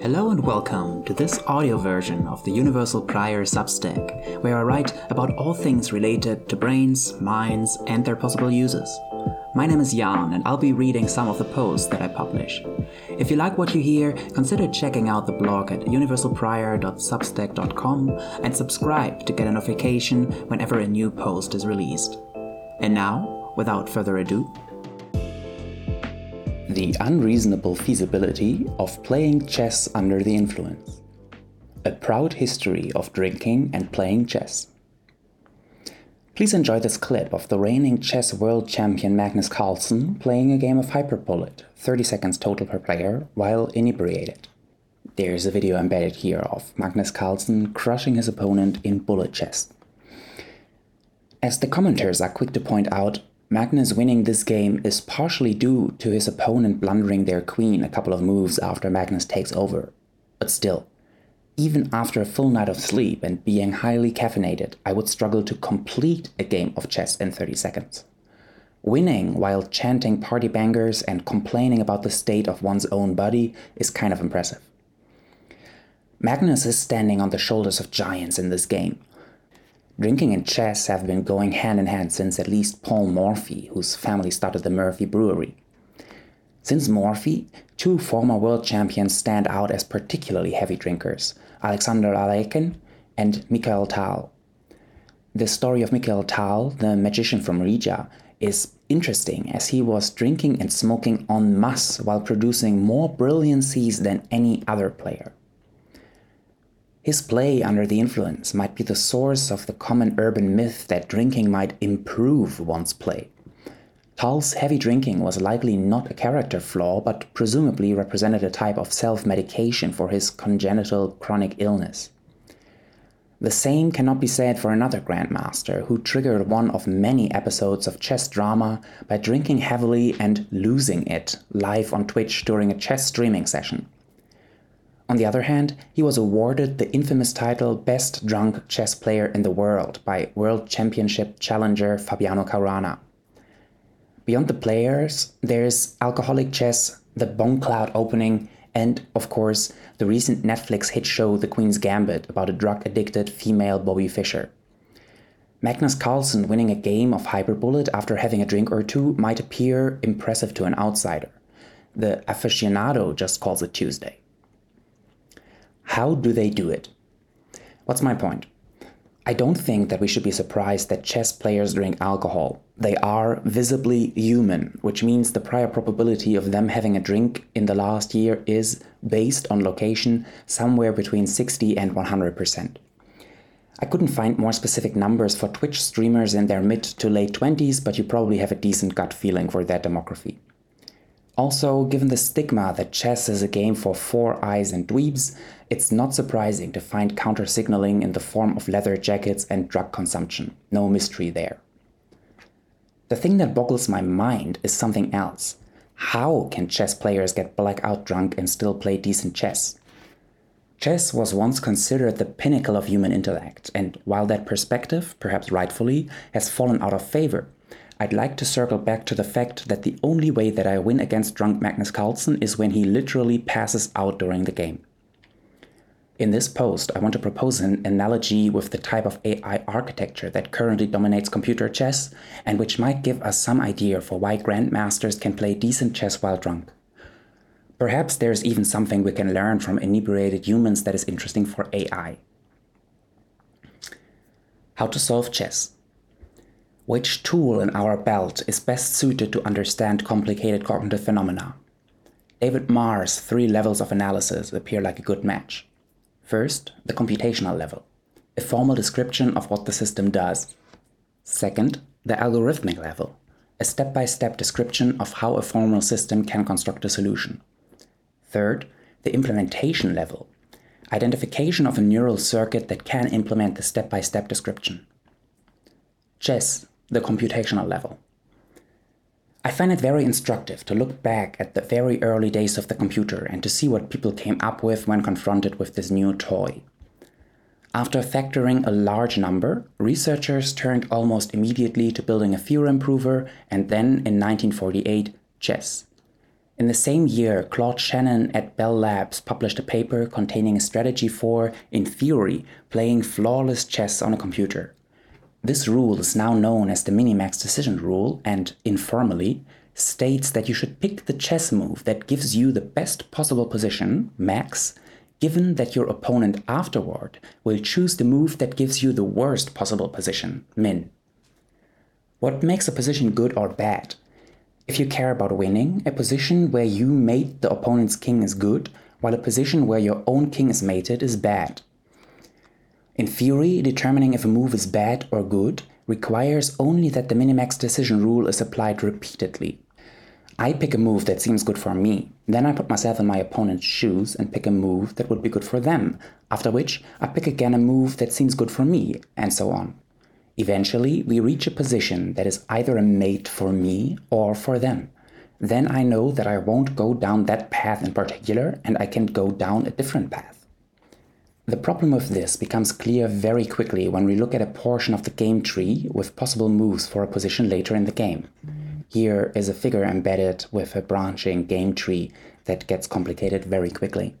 Hello and welcome to this audio version of the Universal Prior Substack, where I write about all things related to brains, minds, and their possible uses. My name is Jan, and I'll be reading some of the posts that I publish. If you like what you hear, consider checking out the blog at universalprior.substack.com and subscribe to get a notification whenever a new post is released. And now, without further ado, the unreasonable feasibility of playing chess under the influence. A proud history of drinking and playing chess. Please enjoy this clip of the reigning chess world champion Magnus Carlsen playing a game of Hyperbullet, 30 seconds total per player, while inebriated. There's a video embedded here of Magnus Carlsen crushing his opponent in bullet chess. As the commenters are quick to point out, Magnus winning this game is partially due to his opponent blundering their queen a couple of moves after Magnus takes over. But still, even after a full night of sleep and being highly caffeinated, I would struggle to complete a game of chess in 30 seconds. Winning while chanting party bangers and complaining about the state of one's own body is kind of impressive. Magnus is standing on the shoulders of giants in this game, Drinking and chess have been going hand in hand since at least Paul Morphy, whose family started the Murphy Brewery. Since Morphy, two former world champions stand out as particularly heavy drinkers Alexander Alekhine and Mikhail Tal. The story of Mikhail Tal, the magician from Riga, is interesting as he was drinking and smoking en masse while producing more brilliancies than any other player. His play under the influence might be the source of the common urban myth that drinking might improve one's play. Tal's heavy drinking was likely not a character flaw, but presumably represented a type of self medication for his congenital chronic illness. The same cannot be said for another grandmaster who triggered one of many episodes of chess drama by drinking heavily and losing it live on Twitch during a chess streaming session. On the other hand, he was awarded the infamous title Best Drunk Chess Player in the World by World Championship challenger Fabiano Caruana. Beyond the players, there's alcoholic chess, the Bongcloud opening, and, of course, the recent Netflix hit show The Queen's Gambit about a drug addicted female Bobby Fischer. Magnus Carlsen winning a game of Hyperbullet after having a drink or two might appear impressive to an outsider. The aficionado just calls it Tuesday. How do they do it? What's my point? I don't think that we should be surprised that chess players drink alcohol. They are visibly human, which means the prior probability of them having a drink in the last year is, based on location, somewhere between 60 and 100%. I couldn't find more specific numbers for Twitch streamers in their mid to late 20s, but you probably have a decent gut feeling for that demography. Also, given the stigma that chess is a game for four eyes and dweebs, it's not surprising to find counter signaling in the form of leather jackets and drug consumption. No mystery there. The thing that boggles my mind is something else. How can chess players get blackout drunk and still play decent chess? Chess was once considered the pinnacle of human intellect, and while that perspective, perhaps rightfully, has fallen out of favor, I'd like to circle back to the fact that the only way that I win against drunk Magnus Carlsen is when he literally passes out during the game. In this post, I want to propose an analogy with the type of AI architecture that currently dominates computer chess and which might give us some idea for why grandmasters can play decent chess while drunk. Perhaps there's even something we can learn from inebriated humans that is interesting for AI. How to solve chess. Which tool in our belt is best suited to understand complicated cognitive phenomena? David Marr's three levels of analysis appear like a good match. First, the computational level, a formal description of what the system does. Second, the algorithmic level, a step by step description of how a formal system can construct a solution. Third, the implementation level, identification of a neural circuit that can implement the step by step description. Chess, the computational level. I find it very instructive to look back at the very early days of the computer and to see what people came up with when confronted with this new toy. After factoring a large number, researchers turned almost immediately to building a theorem prover and then, in 1948, chess. In the same year, Claude Shannon at Bell Labs published a paper containing a strategy for, in theory, playing flawless chess on a computer. This rule is now known as the Minimax decision rule and, informally, states that you should pick the chess move that gives you the best possible position, max, given that your opponent afterward will choose the move that gives you the worst possible position, min. What makes a position good or bad? If you care about winning, a position where you mate the opponent's king is good, while a position where your own king is mated is bad. In theory, determining if a move is bad or good requires only that the minimax decision rule is applied repeatedly. I pick a move that seems good for me, then I put myself in my opponent's shoes and pick a move that would be good for them, after which I pick again a move that seems good for me, and so on. Eventually, we reach a position that is either a mate for me or for them. Then I know that I won't go down that path in particular and I can go down a different path. The problem with this becomes clear very quickly when we look at a portion of the game tree with possible moves for a position later in the game. Here is a figure embedded with a branching game tree that gets complicated very quickly.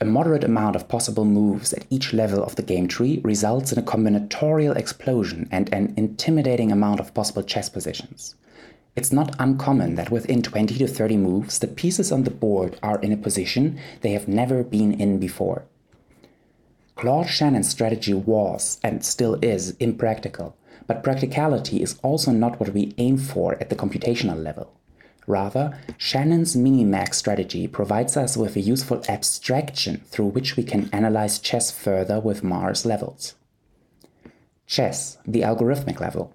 A moderate amount of possible moves at each level of the game tree results in a combinatorial explosion and an intimidating amount of possible chess positions. It's not uncommon that within 20 to 30 moves, the pieces on the board are in a position they have never been in before. Claude Shannon's strategy was, and still is, impractical, but practicality is also not what we aim for at the computational level. Rather, Shannon's minimax strategy provides us with a useful abstraction through which we can analyze chess further with Marr's levels. Chess, the algorithmic level.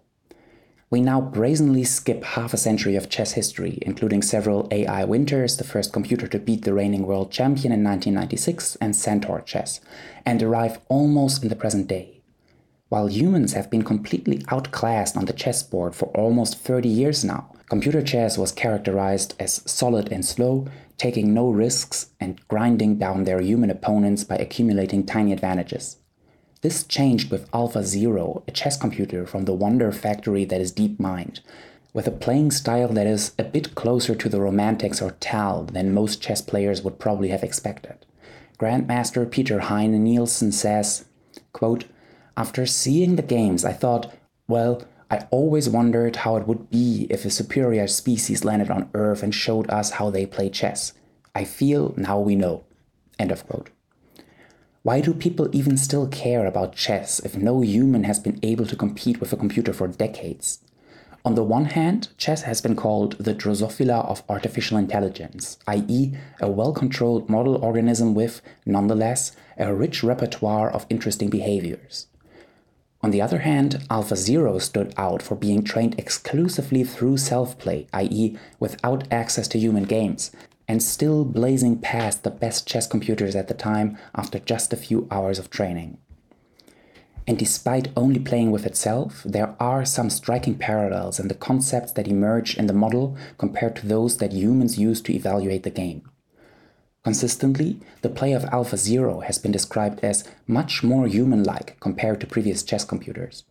We now brazenly skip half a century of chess history, including several AI Winters, the first computer to beat the reigning world champion in 1996, and Centaur chess, and arrive almost in the present day. While humans have been completely outclassed on the chessboard for almost 30 years now, Computer chess was characterized as solid and slow, taking no risks and grinding down their human opponents by accumulating tiny advantages. This changed with Alpha Zero, a chess computer from the wonder factory that is DeepMind, with a playing style that is a bit closer to the Romantics or Tal than most chess players would probably have expected. Grandmaster Peter Heine Nielsen says, quote, After seeing the games, I thought, well, I always wondered how it would be if a superior species landed on Earth and showed us how they play chess. I feel now we know. End of quote. Why do people even still care about chess if no human has been able to compete with a computer for decades? On the one hand, chess has been called the Drosophila of artificial intelligence, i.e., a well controlled model organism with, nonetheless, a rich repertoire of interesting behaviors. On the other hand, AlphaZero stood out for being trained exclusively through self-play, i.e. without access to human games, and still blazing past the best chess computers at the time after just a few hours of training. And despite only playing with itself, there are some striking parallels in the concepts that emerge in the model compared to those that humans use to evaluate the game. Consistently, the play of Alpha Zero has been described as much more human-like compared to previous chess computers.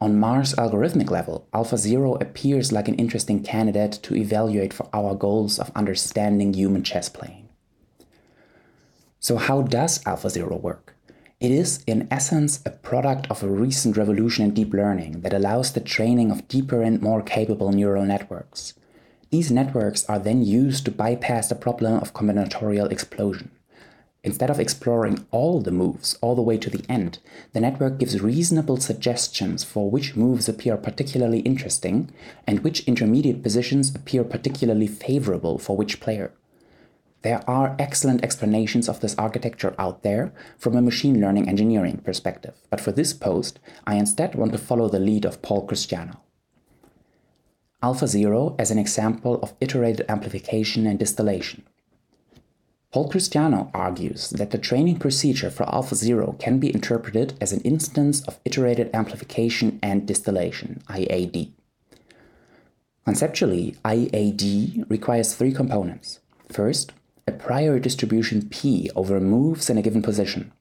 On Marr's algorithmic level, Alpha Zero appears like an interesting candidate to evaluate for our goals of understanding human chess playing. So how does Alpha Zero work? It is, in essence, a product of a recent revolution in deep learning that allows the training of deeper and more capable neural networks. These networks are then used to bypass the problem of combinatorial explosion. Instead of exploring all the moves all the way to the end, the network gives reasonable suggestions for which moves appear particularly interesting and which intermediate positions appear particularly favorable for which player. There are excellent explanations of this architecture out there from a machine learning engineering perspective, but for this post, I instead want to follow the lead of Paul Christiano. AlphaZero as an example of iterated amplification and distillation. Paul Christiano argues that the training procedure for alpha zero can be interpreted as an instance of iterated amplification and distillation, IAD. Conceptually, IAD requires three components. First, a prior distribution P over moves in a given position.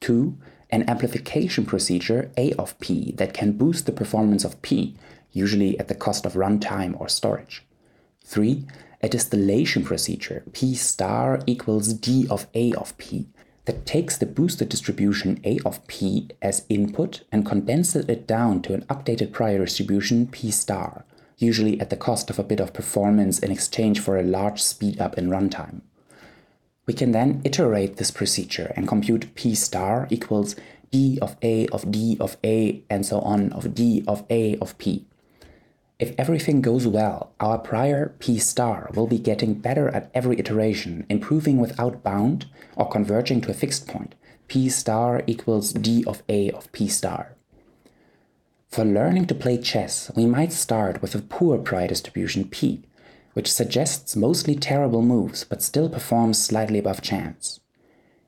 Two, an amplification procedure A of P that can boost the performance of P usually at the cost of runtime or storage. 3. A distillation procedure, P star equals D of A of P, that takes the boosted distribution A of P as input and condenses it down to an updated prior distribution P star, usually at the cost of a bit of performance in exchange for a large speed up in runtime. We can then iterate this procedure and compute P star equals D of A of D of A and so on of D of A of P. If everything goes well, our prior P star will be getting better at every iteration, improving without bound or converging to a fixed point. P star equals D of A of P star. For learning to play chess, we might start with a poor prior distribution P, which suggests mostly terrible moves but still performs slightly above chance.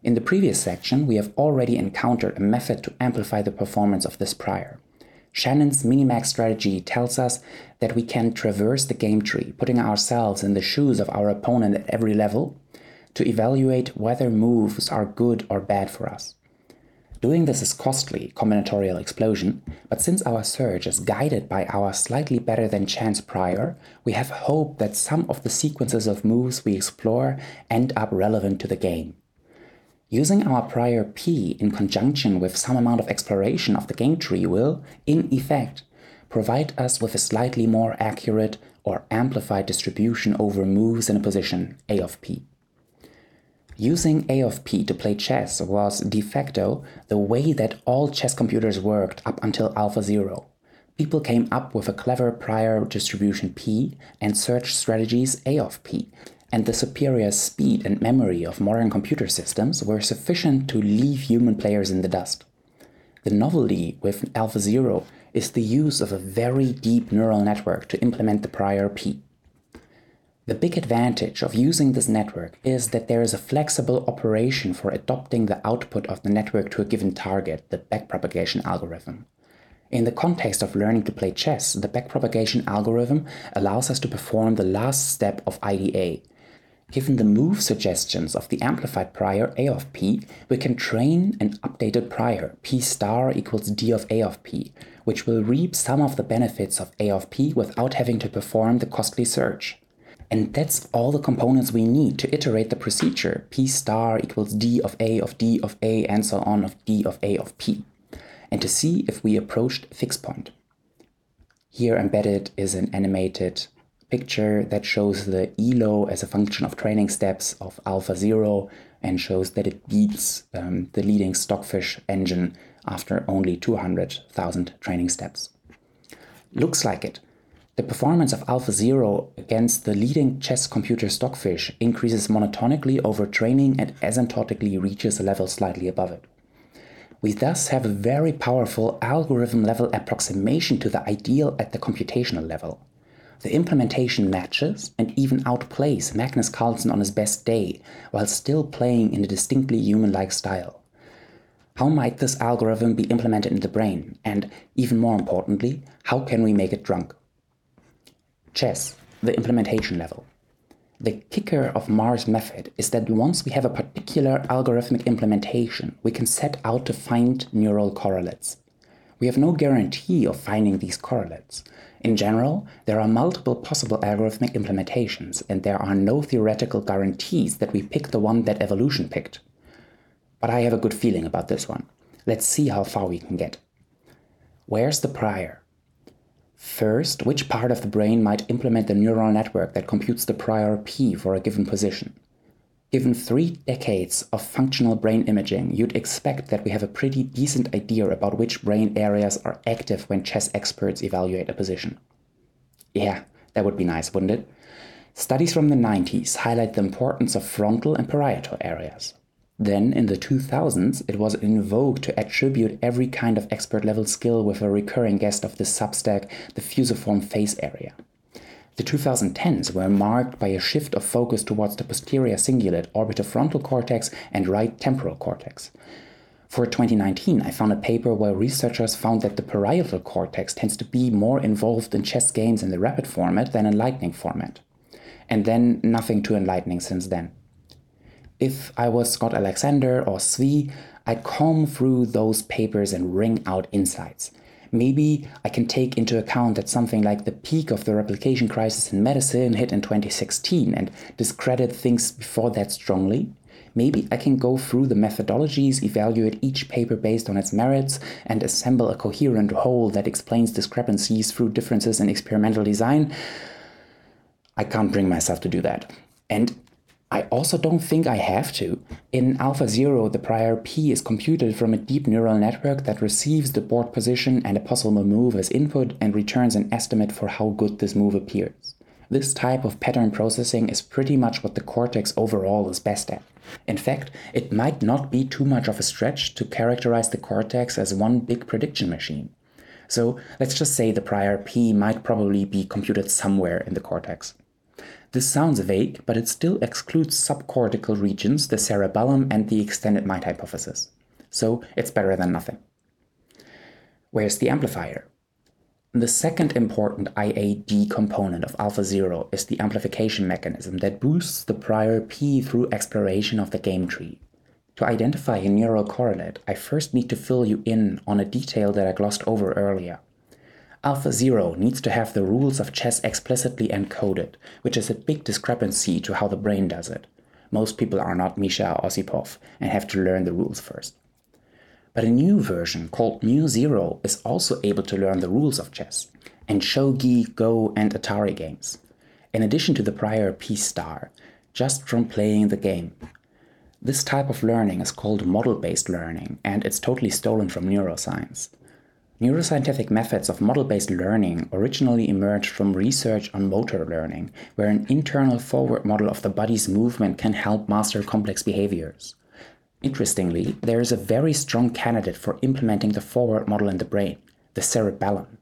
In the previous section, we have already encountered a method to amplify the performance of this prior. Shannon's minimax strategy tells us that we can traverse the game tree, putting ourselves in the shoes of our opponent at every level to evaluate whether moves are good or bad for us. Doing this is costly, combinatorial explosion, but since our search is guided by our slightly better than chance prior, we have hope that some of the sequences of moves we explore end up relevant to the game. Using our prior P in conjunction with some amount of exploration of the game tree will, in effect, provide us with a slightly more accurate or amplified distribution over moves in a position, A of P. Using A of P to play chess was de facto the way that all chess computers worked up until AlphaZero. People came up with a clever prior distribution P and search strategies A of P, and the superior speed and memory of modern computer systems were sufficient to leave human players in the dust. The novelty with AlphaZero is the use of a very deep neural network to implement the prior P. The big advantage of using this network is that there is a flexible operation for adopting the output of the network to a given target, the backpropagation algorithm. In the context of learning to play chess, the backpropagation algorithm allows us to perform the last step of IDA. Given the move suggestions of the amplified prior A of P, we can train an updated prior P star equals D of A of P, which will reap some of the benefits of A of P without having to perform the costly search. And that's all the components we need to iterate the procedure P star equals D of A of D of A and so on of D of A of P, and to see if we approached fixed point. Here embedded is an animated picture that shows the ELO as a function of training steps of alpha zero and shows that it beats um, the leading Stockfish engine after only 200,000 training steps. Looks like it. The performance of Alpha Zero against the leading chess computer Stockfish increases monotonically over training and asymptotically reaches a level slightly above it. We thus have a very powerful algorithm level approximation to the ideal at the computational level. The implementation matches and even outplays Magnus Carlsen on his best day while still playing in a distinctly human like style. How might this algorithm be implemented in the brain? And even more importantly, how can we make it drunk? Chess, the implementation level. The kicker of Marr's method is that once we have a particular algorithmic implementation, we can set out to find neural correlates. We have no guarantee of finding these correlates. In general, there are multiple possible algorithmic implementations, and there are no theoretical guarantees that we pick the one that evolution picked. But I have a good feeling about this one. Let's see how far we can get. Where's the prior? First, which part of the brain might implement the neural network that computes the prior P for a given position? Given three decades of functional brain imaging, you'd expect that we have a pretty decent idea about which brain areas are active when chess experts evaluate a position. Yeah, that would be nice, wouldn't it? Studies from the 90s highlight the importance of frontal and parietal areas. Then, in the 2000s, it was in vogue to attribute every kind of expert level skill with a recurring guest of the substack, the fusiform face area. The 2010s were marked by a shift of focus towards the posterior cingulate, orbitofrontal cortex, and right temporal cortex. For 2019, I found a paper where researchers found that the parietal cortex tends to be more involved in chess games in the rapid format than in lightning format. And then nothing too enlightening since then if I was Scott Alexander or Zvi, I'd comb through those papers and wring out insights. Maybe I can take into account that something like the peak of the replication crisis in medicine hit in 2016 and discredit things before that strongly. Maybe I can go through the methodologies, evaluate each paper based on its merits, and assemble a coherent whole that explains discrepancies through differences in experimental design. I can't bring myself to do that. And I also don't think I have to. In AlphaZero, the prior P is computed from a deep neural network that receives the board position and a possible move as input and returns an estimate for how good this move appears. This type of pattern processing is pretty much what the cortex overall is best at. In fact, it might not be too much of a stretch to characterize the cortex as one big prediction machine. So let's just say the prior P might probably be computed somewhere in the cortex. This sounds vague, but it still excludes subcortical regions, the cerebellum, and the extended mind hypothesis. So it's better than nothing. Where's the amplifier? The second important IAD component of alpha zero is the amplification mechanism that boosts the prior P through exploration of the game tree. To identify a neural correlate, I first need to fill you in on a detail that I glossed over earlier. AlphaZero needs to have the rules of chess explicitly encoded, which is a big discrepancy to how the brain does it. Most people are not Misha Osipov and have to learn the rules first. But a new version called MuZero is also able to learn the rules of chess and shogi, go, and Atari games, in addition to the prior P star, just from playing the game. This type of learning is called model based learning, and it's totally stolen from neuroscience. Neuroscientific methods of model based learning originally emerged from research on motor learning, where an internal forward model of the body's movement can help master complex behaviors. Interestingly, there is a very strong candidate for implementing the forward model in the brain, the cerebellum.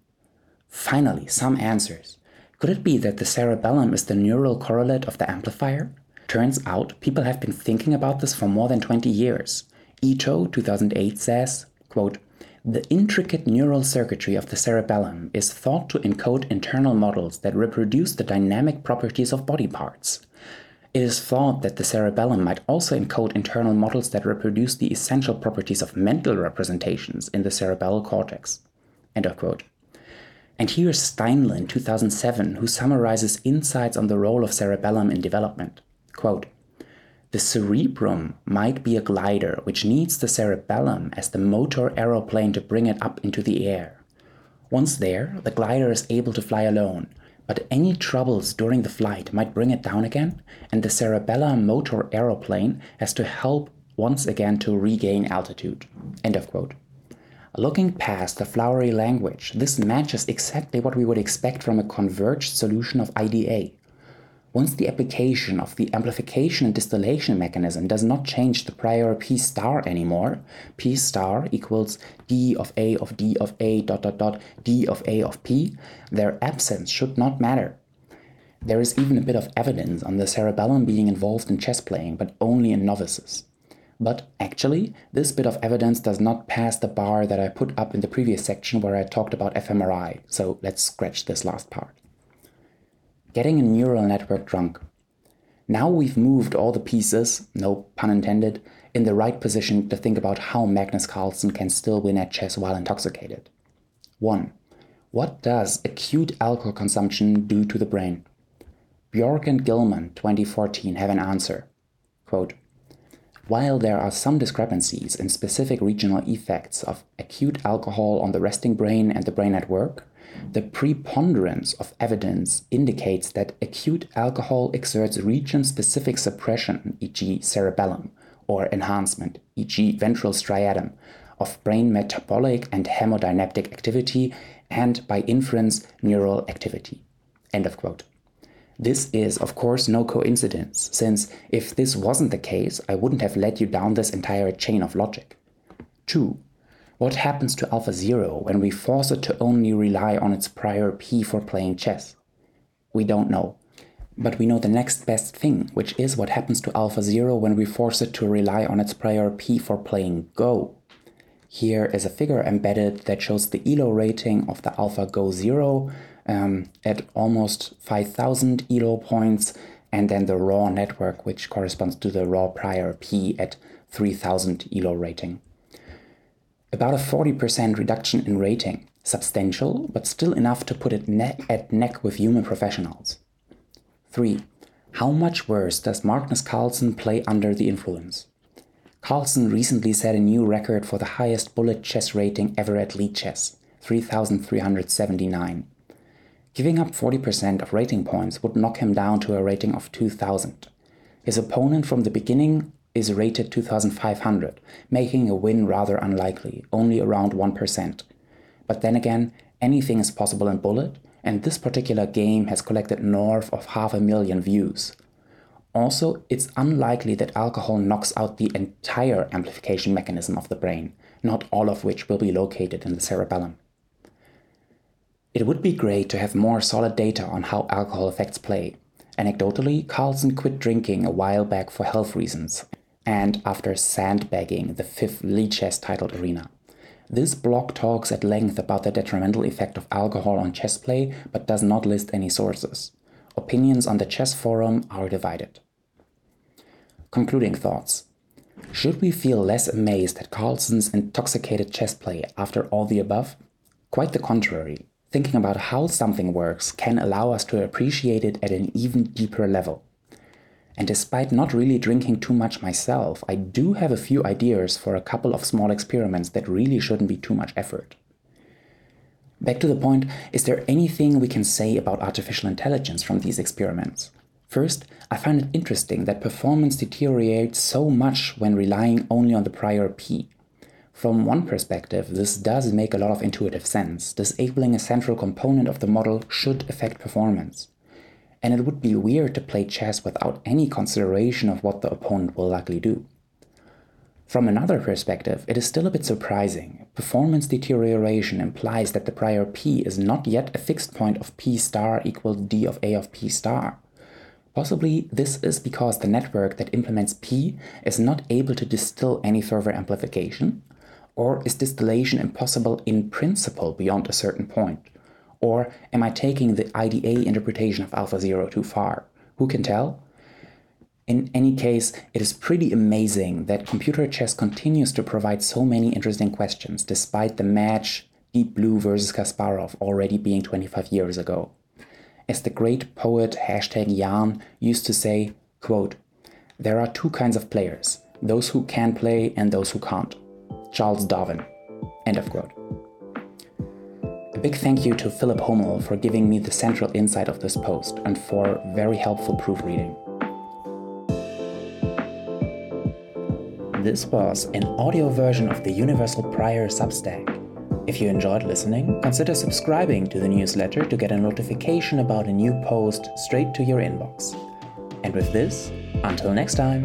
Finally, some answers. Could it be that the cerebellum is the neural correlate of the amplifier? Turns out people have been thinking about this for more than 20 years. Ito, 2008, says, quote, the intricate neural circuitry of the cerebellum is thought to encode internal models that reproduce the dynamic properties of body parts. It is thought that the cerebellum might also encode internal models that reproduce the essential properties of mental representations in the cerebral cortex. End of quote. And here's Steinle in 2007, who summarizes insights on the role of cerebellum in development. Quote, the cerebrum might be a glider which needs the cerebellum as the motor aeroplane to bring it up into the air. Once there, the glider is able to fly alone, but any troubles during the flight might bring it down again, and the cerebellum motor aeroplane has to help once again to regain altitude. End of quote. Looking past the flowery language, this matches exactly what we would expect from a converged solution of IDA. Once the application of the amplification and distillation mechanism does not change the prior P star anymore, P star equals D of A of D of A dot dot dot D of A of P, their absence should not matter. There is even a bit of evidence on the cerebellum being involved in chess playing, but only in novices. But actually, this bit of evidence does not pass the bar that I put up in the previous section where I talked about fMRI, so let's scratch this last part getting a neural network drunk. Now we've moved all the pieces, no pun intended, in the right position to think about how Magnus Carlsen can still win at chess while intoxicated. 1. What does acute alcohol consumption do to the brain? Bjork and Gilman, 2014, have an answer. Quote, While there are some discrepancies in specific regional effects of acute alcohol on the resting brain and the brain at work, the preponderance of evidence indicates that acute alcohol exerts region-specific suppression, e.g. cerebellum, or enhancement, e.g. ventral striatum, of brain metabolic and hemodynamic activity and by inference neural activity. End of quote. This is, of course, no coincidence, since if this wasn't the case, I wouldn't have led you down this entire chain of logic. 2. What happens to AlphaZero when we force it to only rely on its prior P for playing chess? We don't know. But we know the next best thing, which is what happens to AlphaZero when we force it to rely on its prior P for playing Go. Here is a figure embedded that shows the ELO rating of the AlphaGo Zero um, at almost 5000 ELO points, and then the raw network, which corresponds to the raw prior P at 3000 ELO rating about a 40% reduction in rating substantial, but still enough to put it neck at neck with human professionals. 3. How much worse does Magnus Carlsen play under the influence? Carlsen recently set a new record for the highest bullet chess rating ever at Lichess, 3379. Giving up 40% of rating points would knock him down to a rating of 2000. His opponent from the beginning is rated 2500, making a win rather unlikely, only around 1%. But then again, anything is possible in Bullet, and this particular game has collected north of half a million views. Also, it's unlikely that alcohol knocks out the entire amplification mechanism of the brain, not all of which will be located in the cerebellum. It would be great to have more solid data on how alcohol affects play. Anecdotally, Carlsen quit drinking a while back for health reasons, and after sandbagging the fifth Lichess titled arena. This blog talks at length about the detrimental effect of alcohol on chess play, but does not list any sources. Opinions on the chess forum are divided. Concluding thoughts. Should we feel less amazed at Carlsen's intoxicated chess play after all the above? Quite the contrary. Thinking about how something works can allow us to appreciate it at an even deeper level. And despite not really drinking too much myself, I do have a few ideas for a couple of small experiments that really shouldn't be too much effort. Back to the point, is there anything we can say about artificial intelligence from these experiments? First, I find it interesting that performance deteriorates so much when relying only on the prior P. From one perspective, this does make a lot of intuitive sense. Disabling a central component of the model should affect performance and it would be weird to play chess without any consideration of what the opponent will likely do. From another perspective, it is still a bit surprising. Performance deterioration implies that the prior p is not yet a fixed point of p star equals d of a of p star. Possibly this is because the network that implements p is not able to distill any further amplification, or is distillation impossible in principle beyond a certain point? Or am I taking the IDA interpretation of alpha 0 too far? Who can tell? In any case, it is pretty amazing that computer chess continues to provide so many interesting questions, despite the match Deep Blue versus Kasparov already being 25 years ago. As the great poet hashtag Jan used to say, quote, there are two kinds of players, those who can play and those who can't. Charles Darwin. End of quote. A big thank you to Philipp Hummel for giving me the central insight of this post and for very helpful proofreading. This was an audio version of the Universal Prior Substack. If you enjoyed listening, consider subscribing to the newsletter to get a notification about a new post straight to your inbox. And with this, until next time.